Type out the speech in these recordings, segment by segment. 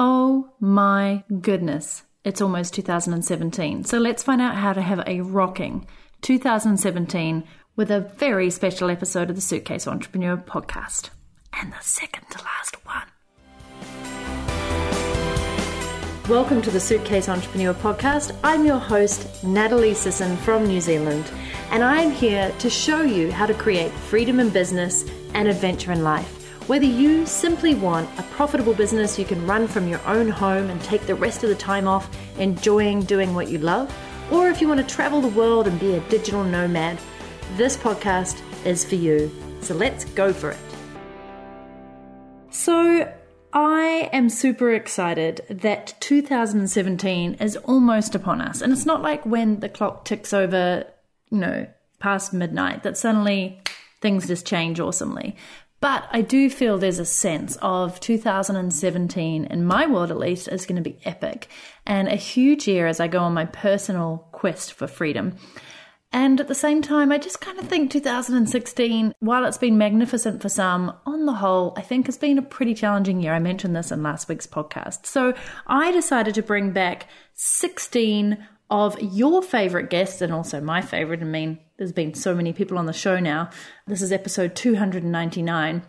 Oh my goodness, it's almost 2017. So let's find out how to have a rocking 2017 with a very special episode of the Suitcase Entrepreneur podcast. And the second to last one. Welcome to the Suitcase Entrepreneur podcast. I'm your host, Natalie Sisson from New Zealand, and I'm here to show you how to create freedom in business and adventure in life. Whether you simply want a profitable business you can run from your own home and take the rest of the time off enjoying doing what you love, or if you want to travel the world and be a digital nomad, this podcast is for you. So let's go for it. So, I am super excited that 2017 is almost upon us. And it's not like when the clock ticks over, you know, past midnight that suddenly things just change awesomely. But I do feel there's a sense of 2017, in my world at least, is going to be epic and a huge year as I go on my personal quest for freedom. And at the same time, I just kind of think 2016, while it's been magnificent for some, on the whole, I think has been a pretty challenging year. I mentioned this in last week's podcast. So I decided to bring back 16 of your favorite guests and also my favorite. I mean, there's been so many people on the show now. This is episode 299.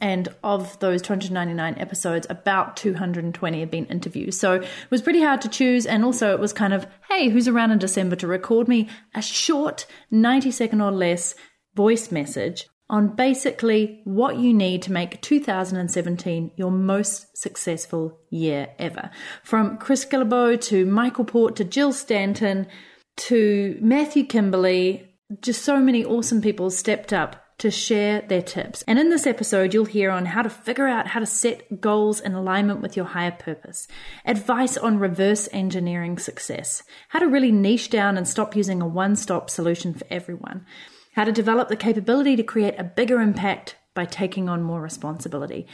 And of those 299 episodes, about 220 have been interviews. So it was pretty hard to choose. And also, it was kind of, hey, who's around in December to record me a short 90 second or less voice message on basically what you need to make 2017 your most successful year ever. From Chris Guillebeau to Michael Port to Jill Stanton to Matthew Kimberley, just so many awesome people stepped up to share their tips. And in this episode, you'll hear on how to figure out how to set goals in alignment with your higher purpose, advice on reverse engineering success, how to really niche down and stop using a one stop solution for everyone how to develop the capability to create a bigger impact by taking on more responsibility.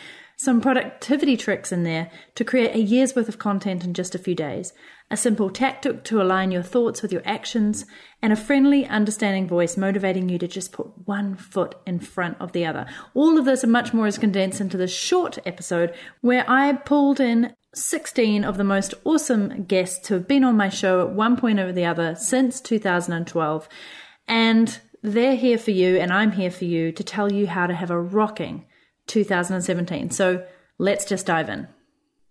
Some productivity tricks in there to create a year's worth of content in just a few days, a simple tactic to align your thoughts with your actions, and a friendly, understanding voice motivating you to just put one foot in front of the other. All of this and much more is condensed into this short episode where I pulled in 16 of the most awesome guests who have been on my show at one point or the other since 2012. And they're here for you, and I'm here for you to tell you how to have a rocking 2017. So let's just dive in.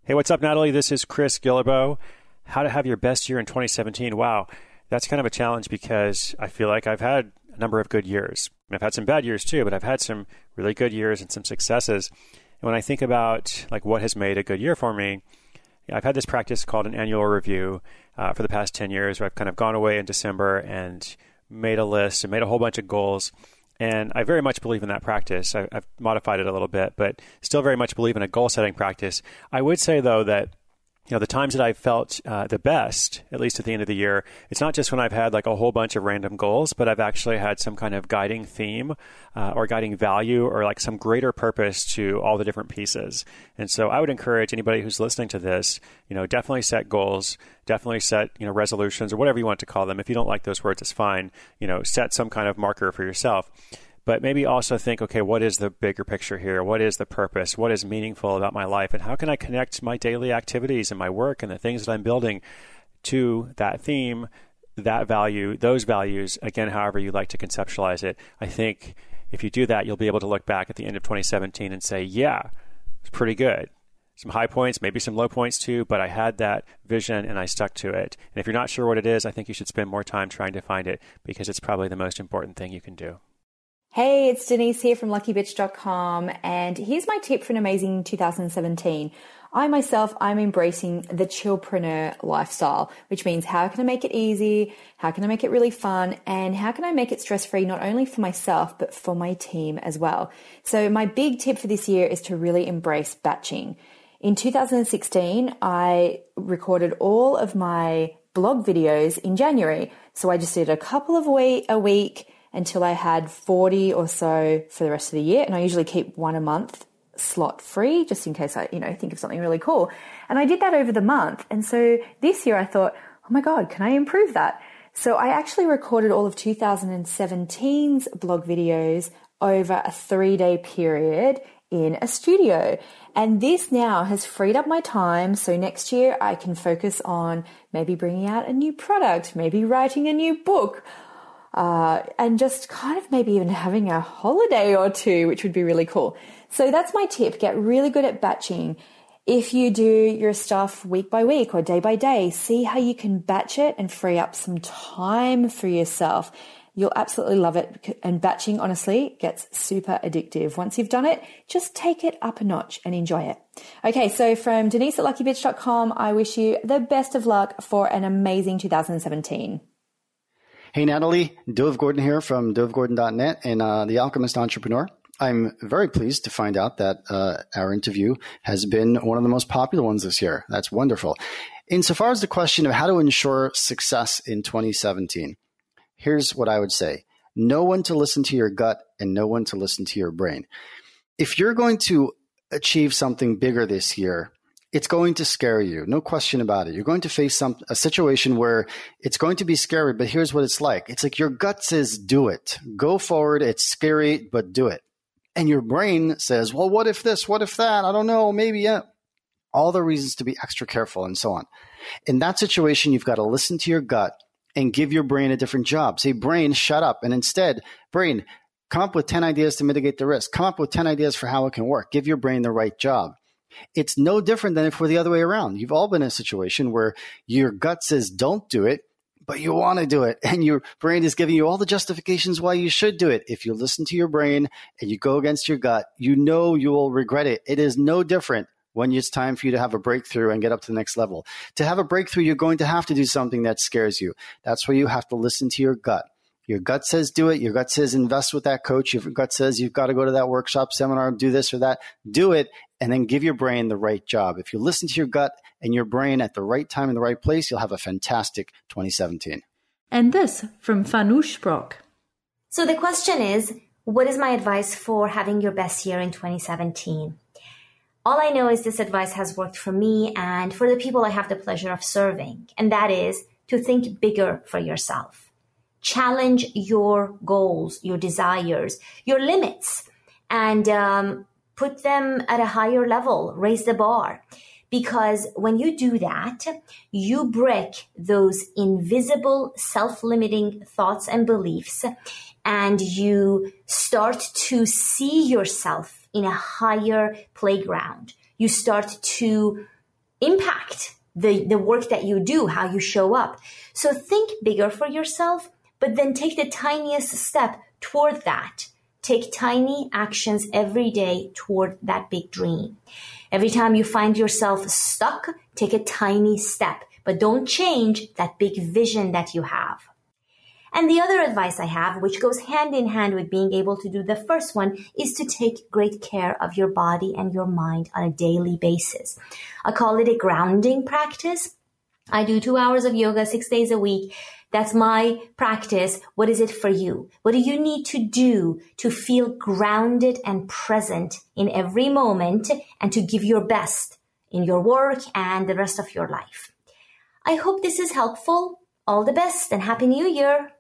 Hey, what's up, Natalie? This is Chris Guillebeau. How to have your best year in 2017. Wow, that's kind of a challenge because I feel like I've had a number of good years. I've had some bad years too, but I've had some really good years and some successes. And when I think about like what has made a good year for me, I've had this practice called an annual review uh, for the past 10 years where I've kind of gone away in December and made a list and made a whole bunch of goals. And I very much believe in that practice. I, have modified it a little bit, but still very much believe in a goal setting practice. I would say, though, that you know the times that I've felt uh, the best, at least at the end of the year, it's not just when I've had like a whole bunch of random goals, but I've actually had some kind of guiding theme uh, or guiding value or like some greater purpose to all the different pieces. And so I would encourage anybody who's listening to this, you know, definitely set goals, definitely set you know resolutions or whatever you want to call them. If you don't like those words, it's fine. You know, set some kind of marker for yourself but maybe also think, okay, what is the bigger picture here? What is the purpose? What is meaningful about my life? And how can I connect my daily activities and my work and the things that I'm building to that theme, that value, those values, again, however you like to conceptualize it? I think if you do that, you'll be able to look back at the end of 2017 and say, yeah, it's pretty good. Some high points, maybe some low points too, but I had that vision and I stuck to it. And if you're not sure what it is, I think you should spend more time trying to find it because it's probably the most important thing you can do. Hey, it's Denise here from luckybitch.com and here's my tip for an amazing 2017. I myself, I'm embracing the chillpreneur lifestyle, which means how can I make it easy? How can I make it really fun? And how can I make it stress free, not only for myself, but for my team as well? So my big tip for this year is to really embrace batching. In 2016, I recorded all of my blog videos in January. So I just did a couple of week, a week until I had 40 or so for the rest of the year. And I usually keep one a month slot free just in case I, you know, think of something really cool. And I did that over the month. And so this year I thought, oh my God, can I improve that? So I actually recorded all of 2017's blog videos over a three day period in a studio. And this now has freed up my time. So next year I can focus on maybe bringing out a new product, maybe writing a new book, uh, and just kind of maybe even having a holiday or two, which would be really cool. So that's my tip. Get really good at batching. If you do your stuff week by week or day by day, see how you can batch it and free up some time for yourself. You'll absolutely love it. And batching, honestly, gets super addictive. Once you've done it, just take it up a notch and enjoy it. Okay, so from Denise at luckybitch.com, I wish you the best of luck for an amazing 2017. Hey, Natalie, Dov Gordon here from dovgordon.net and uh, The Alchemist Entrepreneur. I'm very pleased to find out that uh, our interview has been one of the most popular ones this year. That's wonderful. Insofar as the question of how to ensure success in 2017, here's what I would say know when to listen to your gut and know when to listen to your brain. If you're going to achieve something bigger this year, it's going to scare you, no question about it. You're going to face some a situation where it's going to be scary, but here's what it's like. It's like your gut says, "Do it, go forward." It's scary, but do it. And your brain says, "Well, what if this? What if that? I don't know. Maybe yeah." All the reasons to be extra careful and so on. In that situation, you've got to listen to your gut and give your brain a different job. Say, brain, shut up. And instead, brain, come up with 10 ideas to mitigate the risk. Come up with 10 ideas for how it can work. Give your brain the right job. It's no different than if we're the other way around. You've all been in a situation where your gut says, don't do it, but you want to do it. And your brain is giving you all the justifications why you should do it. If you listen to your brain and you go against your gut, you know you will regret it. It is no different when it's time for you to have a breakthrough and get up to the next level. To have a breakthrough, you're going to have to do something that scares you. That's where you have to listen to your gut. Your gut says do it. Your gut says invest with that coach. Your gut says you've got to go to that workshop, seminar, do this or that. Do it and then give your brain the right job. If you listen to your gut and your brain at the right time in the right place, you'll have a fantastic 2017. And this from Fanush Brock. So the question is, what is my advice for having your best year in 2017? All I know is this advice has worked for me and for the people I have the pleasure of serving, and that is to think bigger for yourself. Challenge your goals, your desires, your limits, and um, put them at a higher level, raise the bar. Because when you do that, you break those invisible self limiting thoughts and beliefs, and you start to see yourself in a higher playground. You start to impact the, the work that you do, how you show up. So think bigger for yourself, but then take the tiniest step toward that. Take tiny actions every day toward that big dream. Every time you find yourself stuck, take a tiny step, but don't change that big vision that you have. And the other advice I have, which goes hand in hand with being able to do the first one, is to take great care of your body and your mind on a daily basis. I call it a grounding practice. I do two hours of yoga six days a week. That's my practice. What is it for you? What do you need to do to feel grounded and present in every moment and to give your best in your work and the rest of your life? I hope this is helpful. All the best and Happy New Year.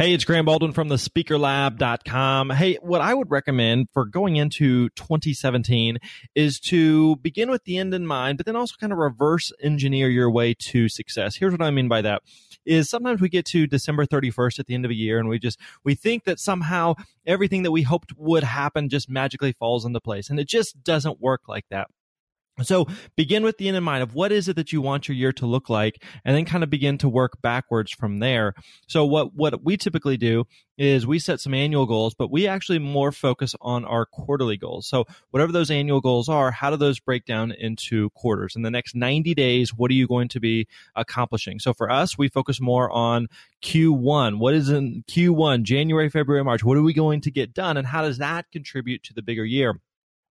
Hey, it's Grant Baldwin from the speakerlab.com. Hey, what I would recommend for going into 2017 is to begin with the end in mind, but then also kind of reverse engineer your way to success. Here's what I mean by that is sometimes we get to December 31st at the end of a year and we just we think that somehow everything that we hoped would happen just magically falls into place and it just doesn't work like that. So begin with the end in mind of what is it that you want your year to look like, and then kind of begin to work backwards from there. So what what we typically do is we set some annual goals, but we actually more focus on our quarterly goals. So whatever those annual goals are, how do those break down into quarters? In the next 90 days, what are you going to be accomplishing? So for us, we focus more on Q1. What is in Q1, January, February, March? What are we going to get done, and how does that contribute to the bigger year?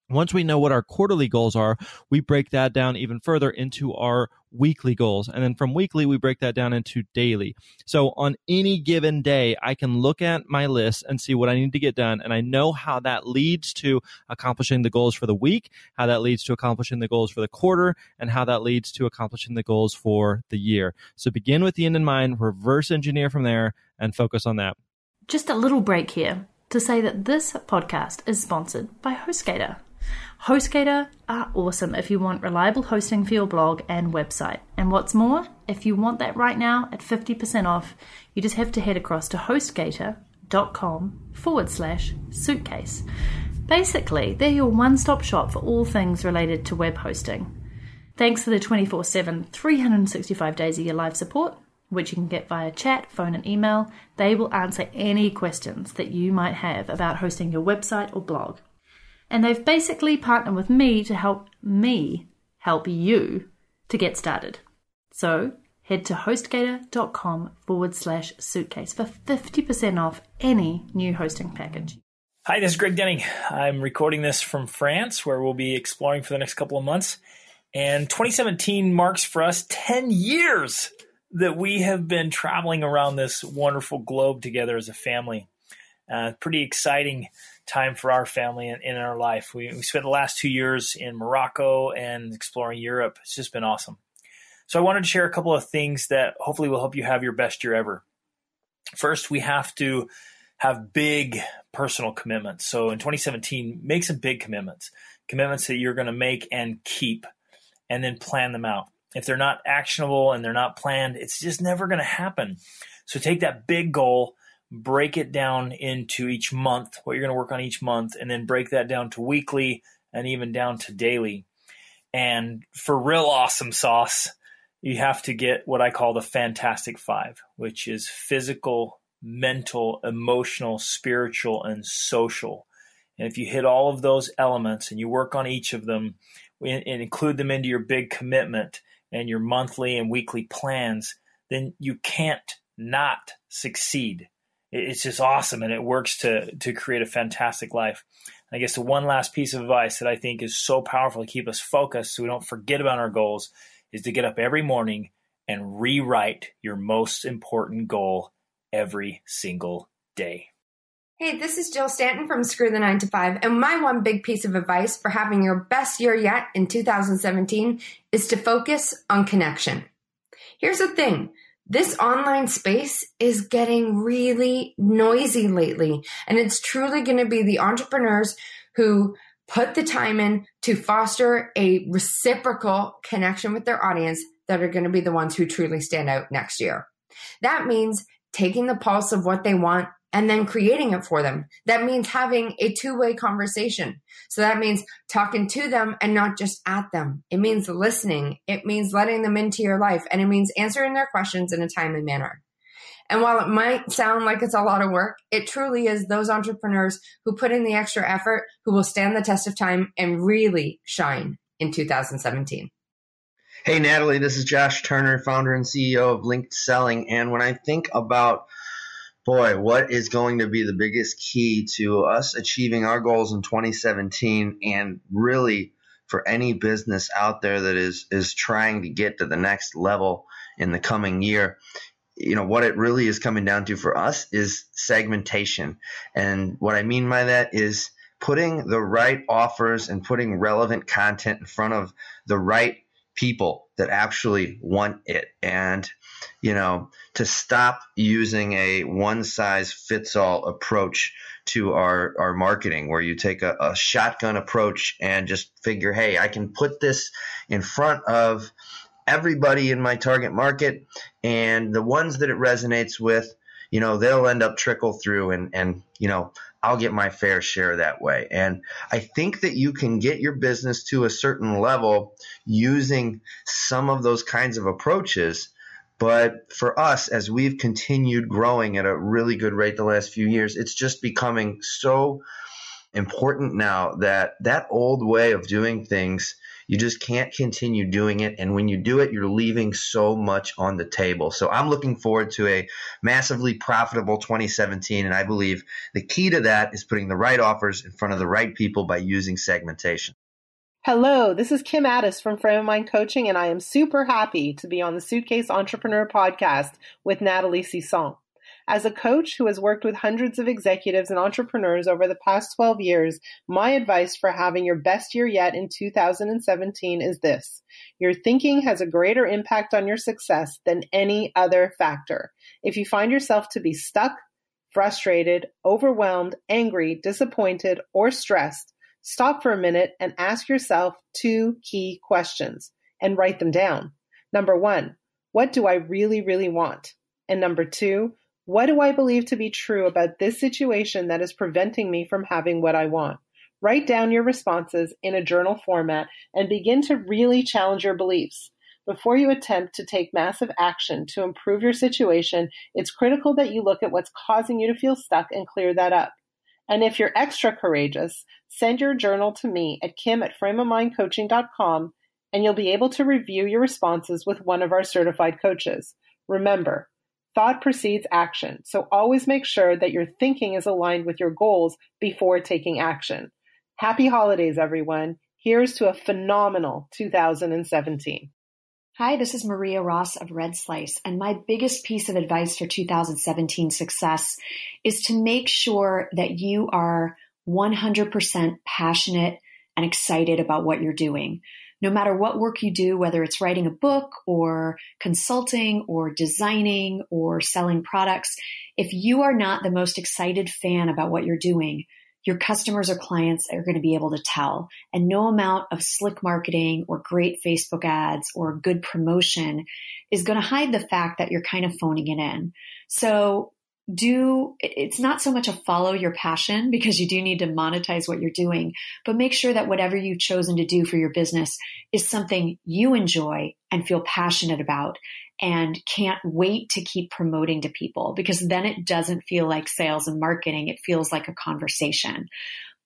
Once we know what our quarterly goals are, we break that down even further into our weekly goals. And then from weekly, we break that down into daily. So on any given day, I can look at my list and see what I need to get done. And I know how that leads to accomplishing the goals for the week, how that leads to accomplishing the goals for the quarter, and how that leads to accomplishing the goals for the year. So begin with the end in mind, reverse engineer from there, and focus on that. Just a little break here to say that this podcast is sponsored by HostGator. HostGator are awesome if you want reliable hosting for your blog and website. And what's more, if you want that right now at 50% off, you just have to head across to hostgator.com forward slash suitcase. Basically, they're your one stop shop for all things related to web hosting. Thanks for the 24 7, 365 days a year live support, which you can get via chat, phone, and email. They will answer any questions that you might have about hosting your website or blog. And they've basically partnered with me to help me help you to get started. So head to hostgator.com forward slash suitcase for 50% off any new hosting package. Hi, this is Greg Denning. I'm recording this from France, where we'll be exploring for the next couple of months. And 2017 marks for us 10 years that we have been traveling around this wonderful globe together as a family. Uh, pretty exciting time for our family and in our life. We, we spent the last two years in Morocco and exploring Europe. It's just been awesome. So I wanted to share a couple of things that hopefully will help you have your best year ever. First, we have to have big personal commitments. So in 2017, make some big commitments, commitments that you're going to make and keep, and then plan them out. If they're not actionable and they're not planned, it's just never going to happen. So take that big goal break it down into each month, what you're going to work on each month, and then break that down to weekly and even down to daily. And for real awesome sauce, you have to get what I call the fantastic five, which is physical, mental, emotional, spiritual, and social. And if you hit all of those elements and you work on each of them and include them into your big commitment and your monthly and weekly plans, then you can't not succeed it's just awesome and it works to to create a fantastic life. I guess the one last piece of advice that I think is so powerful to keep us focused so we don't forget about our goals is to get up every morning and rewrite your most important goal every single day. Hey, this is Jill Stanton from Screw the 9 to 5, and my one big piece of advice for having your best year yet in 2017 is to focus on connection. Here's the thing this online space is getting really noisy lately. And it's truly going to be the entrepreneurs who put the time in to foster a reciprocal connection with their audience that are going to be the ones who truly stand out next year. That means taking the pulse of what they want and then creating it for them. That means having a two way conversation. So that means talking to them and not just at them. It means listening. It means letting them into your life and it means answering their questions in a timely manner. And while it might sound like it's a lot of work, it truly is those entrepreneurs who put in the extra effort who will stand the test of time and really shine in 2017. Hey, Natalie, this is Josh Turner, founder and CEO of LinkedSelling. And when I think about boy, what is going to be the biggest key to us achieving our goals in 2017 and really for any business out there that is is trying to get to the next level in the coming year? You know what it really is coming down to for us is segmentation. And what i mean by that is putting the right offers and putting relevant content in front of the right people that actually want it. And you know to stop using a one size fits all approach to our, our marketing where you take a, a, shotgun approach and just figure, hey, I can put this in front of everybody in my target market and the ones that it resonates with, you know, they'll end up trickle through and, and, you know, I'll get my fair share that way. And I think that you can get your business to a certain level using some of those kinds of approaches but for us, as we've continued growing at a really good rate the last few years, it's just becoming so important now that that old way of doing things, you just can't continue doing it. And when you do it, you're leaving so much on the table. So I'm looking forward to a massively profitable 2017. And I believe the key to that is putting the right offers in front of the right people by using segmentation. Hello, this is Kim Ades from Frame of Mind Coaching, and I am super happy to be on the Suitcase Entrepreneur podcast with Natalie Sisson. As a coach who has worked with hundreds of executives and entrepreneurs over the past 12 years, my advice for having your best year yet in 2017 is this. Your thinking has a greater impact on your success than any other factor. If you find yourself to be stuck, frustrated, overwhelmed, angry, disappointed, or stressed, stop for a minute and ask yourself two key questions and write them down. Number one, what do I really, really want? And number two, what do I believe to be true about this situation that is preventing me from having what I want? Write down your responses in a journal format and begin to really challenge your beliefs. Before you attempt to take massive action to improve your situation, it's critical that you look at what's causing you to feel stuck and clear that up. And if you're extra courageous, send your journal to me at kim at frameofmindcoaching.com and you'll be able to review your responses with one of our certified coaches. Remember, thought precedes action, so always make sure that your thinking is aligned with your goals before taking action. Happy holidays, everyone. Here's to a phenomenal 2017. Hi, this is Maria Ross of Red Slice, and my biggest piece of advice for 2017 success is to make sure that you are 100% passionate and excited about what you're doing. No matter what work you do, whether it's writing a book or consulting or designing or selling products, if you are not the most excited fan about what you're doing, your customers or clients are going to be able to tell. And no amount of slick marketing or great Facebook ads or good promotion is going to hide the fact that you're kind of phoning it in. So do it's not so much a follow your passion because you do need to monetize what you're doing, but make sure that whatever you've chosen to do for your business is something you enjoy and feel passionate about and can't wait to keep promoting to people because then it doesn't feel like sales and marketing. It feels like a conversation.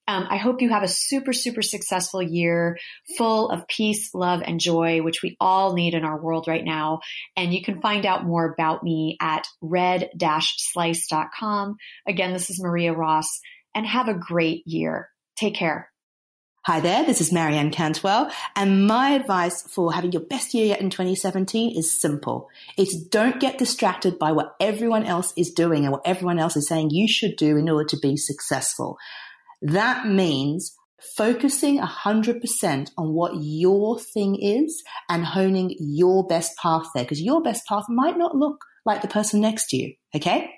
Um, I hope you have a super, super successful year full of peace, love, and joy, which we all need in our world right now. And you can find out more about me at red-slice.com. Again, this is Maria Ross and have a great year. Take care. Hi there, this is Marianne Cantwell, and my advice for having your best year yet in 2017 is simple. It's don't get distracted by what everyone else is doing and what everyone else is saying you should do in order to be successful. That means focusing 100% on what your thing is and honing your best path there, because your best path might not look like the person next to you, okay?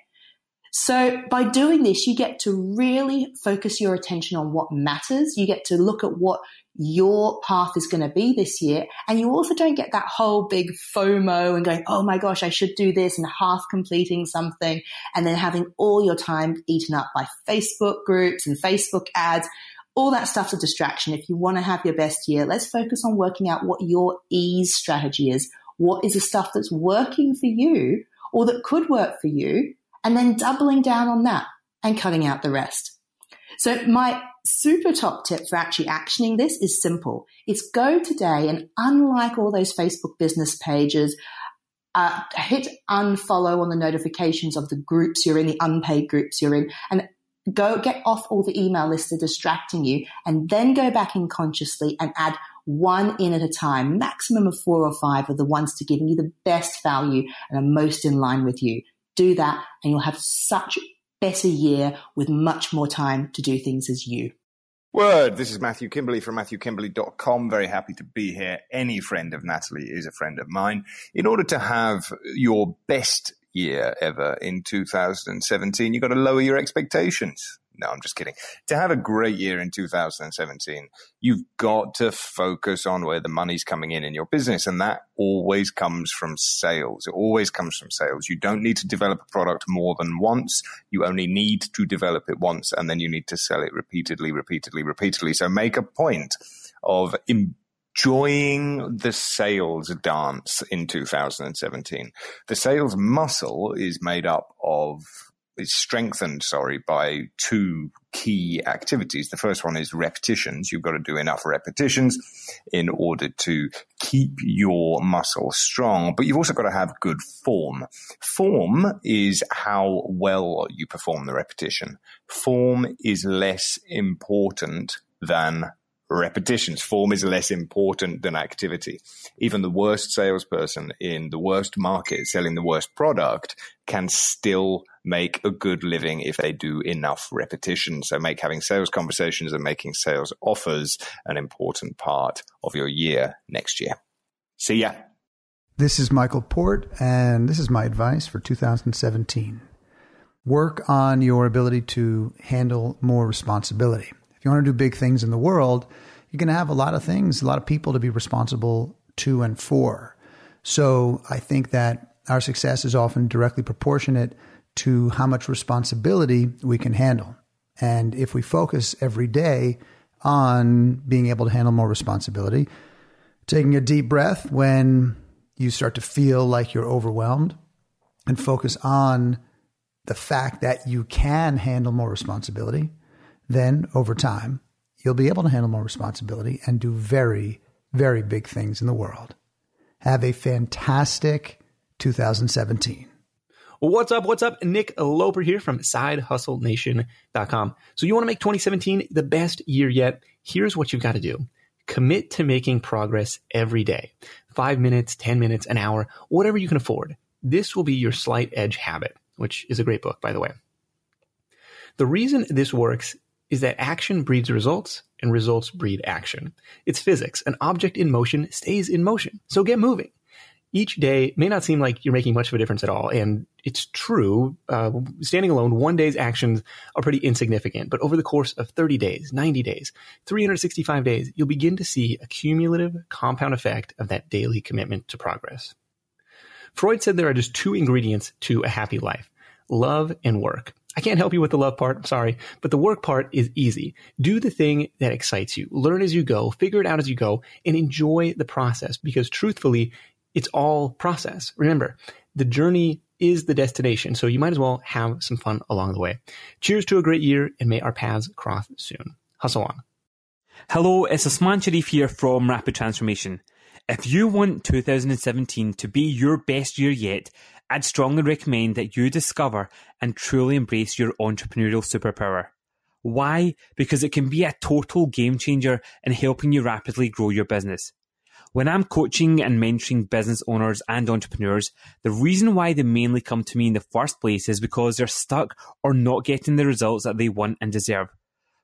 So by doing this, you get to really focus your attention on what matters. You get to look at what your path is going to be this year. And you also don't get that whole big FOMO and going, Oh my gosh, I should do this and half completing something and then having all your time eaten up by Facebook groups and Facebook ads. All that stuff's a distraction. If you want to have your best year, let's focus on working out what your ease strategy is. What is the stuff that's working for you or that could work for you and then doubling down on that and cutting out the rest. So my super top tip for actually actioning this is simple. It's go today and unlike all those Facebook business pages, uh, hit unfollow on the notifications of the groups you're in, the unpaid groups you're in, and go get off all the email lists that are distracting you, and then go back in consciously and add one in at a time. Maximum of four or five are the ones to giving you the best value and are most in line with you do that and you'll have such a better year with much more time to do things as you. Word. This is Matthew Kimberley from MatthewKimberley.com. Very happy to be here. Any friend of Natalie is a friend of mine. In order to have your best year ever in 2017, you've got to lower your expectations. No, I'm just kidding. To have a great year in 2017, you've got to focus on where the money's coming in in your business. And that always comes from sales. It always comes from sales. You don't need to develop a product more than once. You only need to develop it once and then you need to sell it repeatedly, repeatedly, repeatedly. So make a point of enjoying the sales dance in 2017. The sales muscle is made up of it's strengthened, sorry, by two key activities. The first one is repetitions. You've got to do enough repetitions in order to keep your muscle strong, but you've also got to have good form. Form is how well you perform the repetition. Form is less important than repetitions. Form is less important than activity. Even the worst salesperson in the worst market selling the worst product can still make a good living if they do enough repetition. So make having sales conversations and making sales offers an important part of your year next year. See ya. This is Michael Port, and this is my advice for 2017. Work on your ability to handle more responsibility If you want to do big things in the world, you're going to have a lot of things, a lot of people to be responsible to and for. So I think that our success is often directly proportionate to how much responsibility we can handle. And if we focus every day on being able to handle more responsibility, taking a deep breath when you start to feel like you're overwhelmed, and focus on the fact that you can handle more responsibility, then over time, you'll be able to handle more responsibility and do very, very big things in the world. Have a fantastic 2017. What's up? What's up? Nick Loper here from SideHustleNation.com. So you want to make 2017 the best year yet? Here's what you've got to do. Commit to making progress every day. Five minutes, 10 minutes, an hour, whatever you can afford. This will be your slight edge habit, which is a great book, by the way. The reason this works is that action breeds results and results breed action. It's physics. An object in motion stays in motion. So get moving each day may not seem like you're making much of a difference at all. And it's true. Uh, standing alone, one day's actions are pretty insignificant. But over the course of 30 days, 90 days, 365 days, you'll begin to see a cumulative compound effect of that daily commitment to progress. Freud said there are just two ingredients to a happy life love and work. I can't help you with the love part, I'm sorry, but the work part is easy. Do the thing that excites you. Learn as you go, figure it out as you go, and enjoy the process because truthfully, it's all process. Remember, the journey is the destination, so you might as well have some fun along the way. Cheers to a great year, and may our paths cross soon. Hustle on. Hello, it's Usman Sharif here from Rapid Transformation. If you want 2017 to be your best year yet, I'd strongly recommend that you discover and truly embrace your entrepreneurial superpower. Why? Because it can be a total game changer in helping you rapidly grow your business. When I'm coaching and mentoring business owners and entrepreneurs, the reason why they mainly come to me in the first place is because they're stuck or not getting the results that they want and deserve.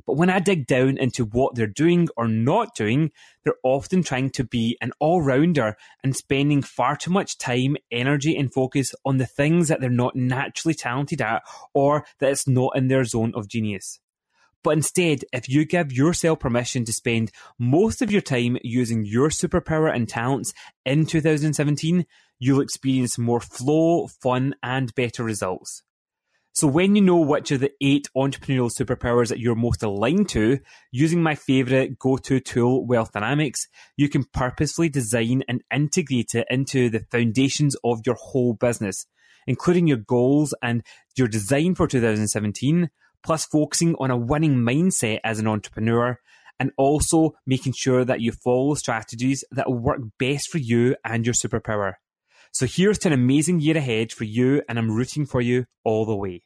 But when I dig down into what they're doing or not doing, they're often trying to be an all rounder and spending far too much time, energy, and focus on the things that they're not naturally talented at or that it's not in their zone of genius. But instead, if you give yourself permission to spend most of your time using your superpower and talents in 2017, you'll experience more flow, fun, and better results. So when you know which of the eight entrepreneurial superpowers that you're most aligned to, using my favorite go-to tool, Wealth Dynamics, you can purposefully design and integrate it into the foundations of your whole business, including your goals and your design for 2017, plus focusing on a winning mindset as an entrepreneur and also making sure that you follow strategies that will work best for you and your superpower. So here's to an amazing year ahead for you, and I'm rooting for you all the way.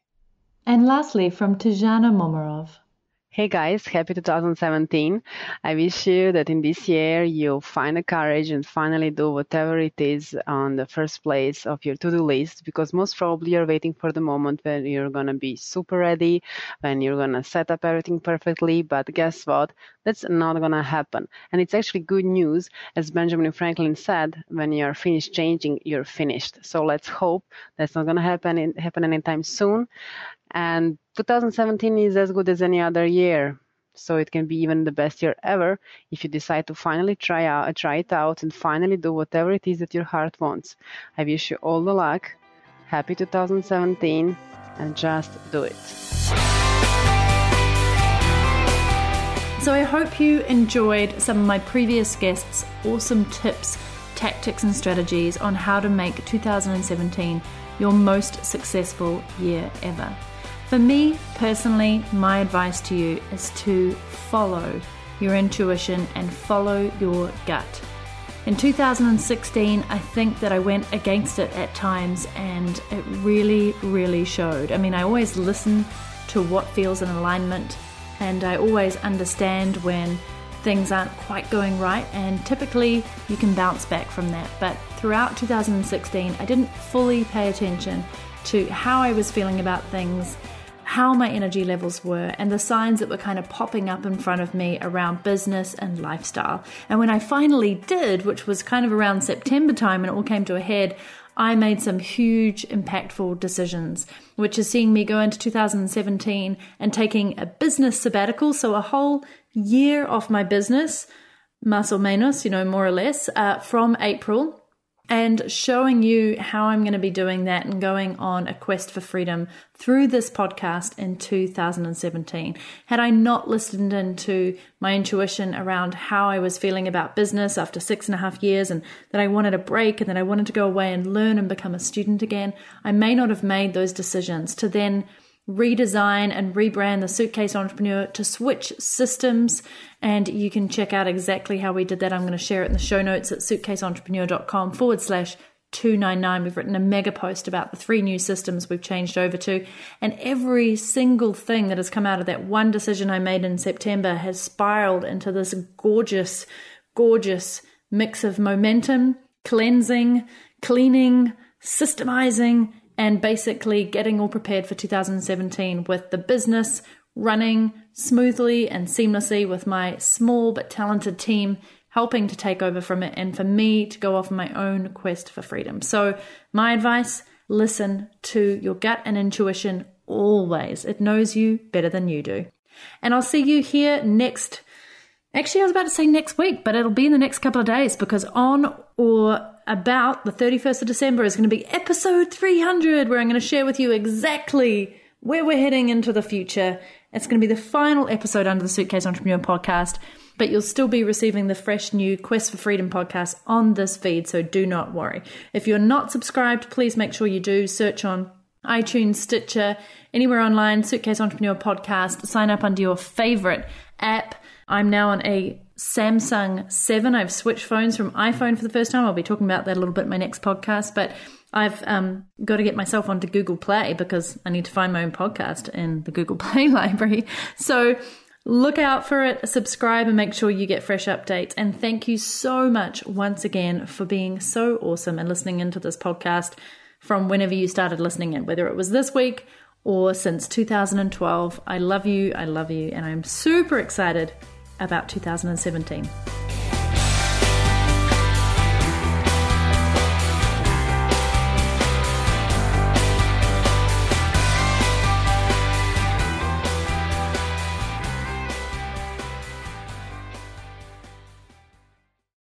And lastly, from Tijana Momorov. Hey guys, happy 2017. I wish you that in this year you find the courage and finally do whatever it is on the first place of your to do list because most probably you're waiting for the moment when you're to be super ready, when you're to set up everything perfectly. But guess what? That's not to happen. And it's actually good news. As Benjamin Franklin said, when you're finished changing, you're finished. So let's hope that's not to happen, happen anytime soon. And 2017 is as good as any other year. So it can be even the best year ever if you decide to finally try out, try it out, and finally do whatever it is that your heart wants. I wish you all the luck. Happy 2017, and just do it. So I hope you enjoyed some of my previous guests' awesome tips, tactics, and strategies on how to make 2017 your most successful year ever. For me personally, my advice to you is to follow your intuition and follow your gut. In 2016, I think that I went against it at times and it really, really showed. I mean, I always listen to what feels in alignment and I always understand when things aren't quite going right, and typically you can bounce back from that. But throughout 2016, I didn't fully pay attention to how I was feeling about things how my energy levels were and the signs that were kind of popping up in front of me around business and lifestyle. And when I finally did, which was kind of around September time and it all came to a head, I made some huge, impactful decisions, which is seeing me go into 2017 and taking a business sabbatical. So a whole year off my business, más o menos, you know, more or less, uh, from April and showing you how I'm going to be doing that and going on a quest for freedom through this podcast in 2017. Had I not listened into my intuition around how I was feeling about business after six and a half years and that I wanted a break and that I wanted to go away and learn and become a student again, I may not have made those decisions to then redesign and rebrand the suitcase entrepreneur to switch systems and you can check out exactly how we did that. I'm going to share it in the show notes at suitcaseentrepreneur.com forward slash 299 we've written a mega post about the three new systems we've changed over to and every single thing that has come out of that one decision i made in september has spiraled into this gorgeous gorgeous mix of momentum cleansing cleaning systemizing and basically getting all prepared for 2017 with the business running smoothly and seamlessly with my small but talented team helping to take over from it and for me to go off on my own quest for freedom. So, my advice listen to your gut and intuition always. It knows you better than you do. And I'll see you here next. Actually, I was about to say next week, but it'll be in the next couple of days because on or about the 31st of December is going to be episode 300, where I'm going to share with you exactly where we're heading into the future. It's going to be the final episode under the Suitcase Entrepreneur podcast, but you'll still be receiving the fresh new Quest for Freedom podcast on this feed, so do not worry. If you're not subscribed, please make sure you do. Search on iTunes, Stitcher, anywhere online, Suitcase Entrepreneur podcast. Sign up under your favorite app. I'm now on a Samsung 7. I've switched phones from iPhone for the first time. I'll be talking about that a little bit in my next podcast, but I've um, got to get myself onto Google Play because I need to find my own podcast in the Google Play library. So look out for it, subscribe, and make sure you get fresh updates. And thank you so much once again for being so awesome and listening into this podcast from whenever you started listening in, whether it was this week or since 2012. I love you, I love you, and I'm super excited about 2017.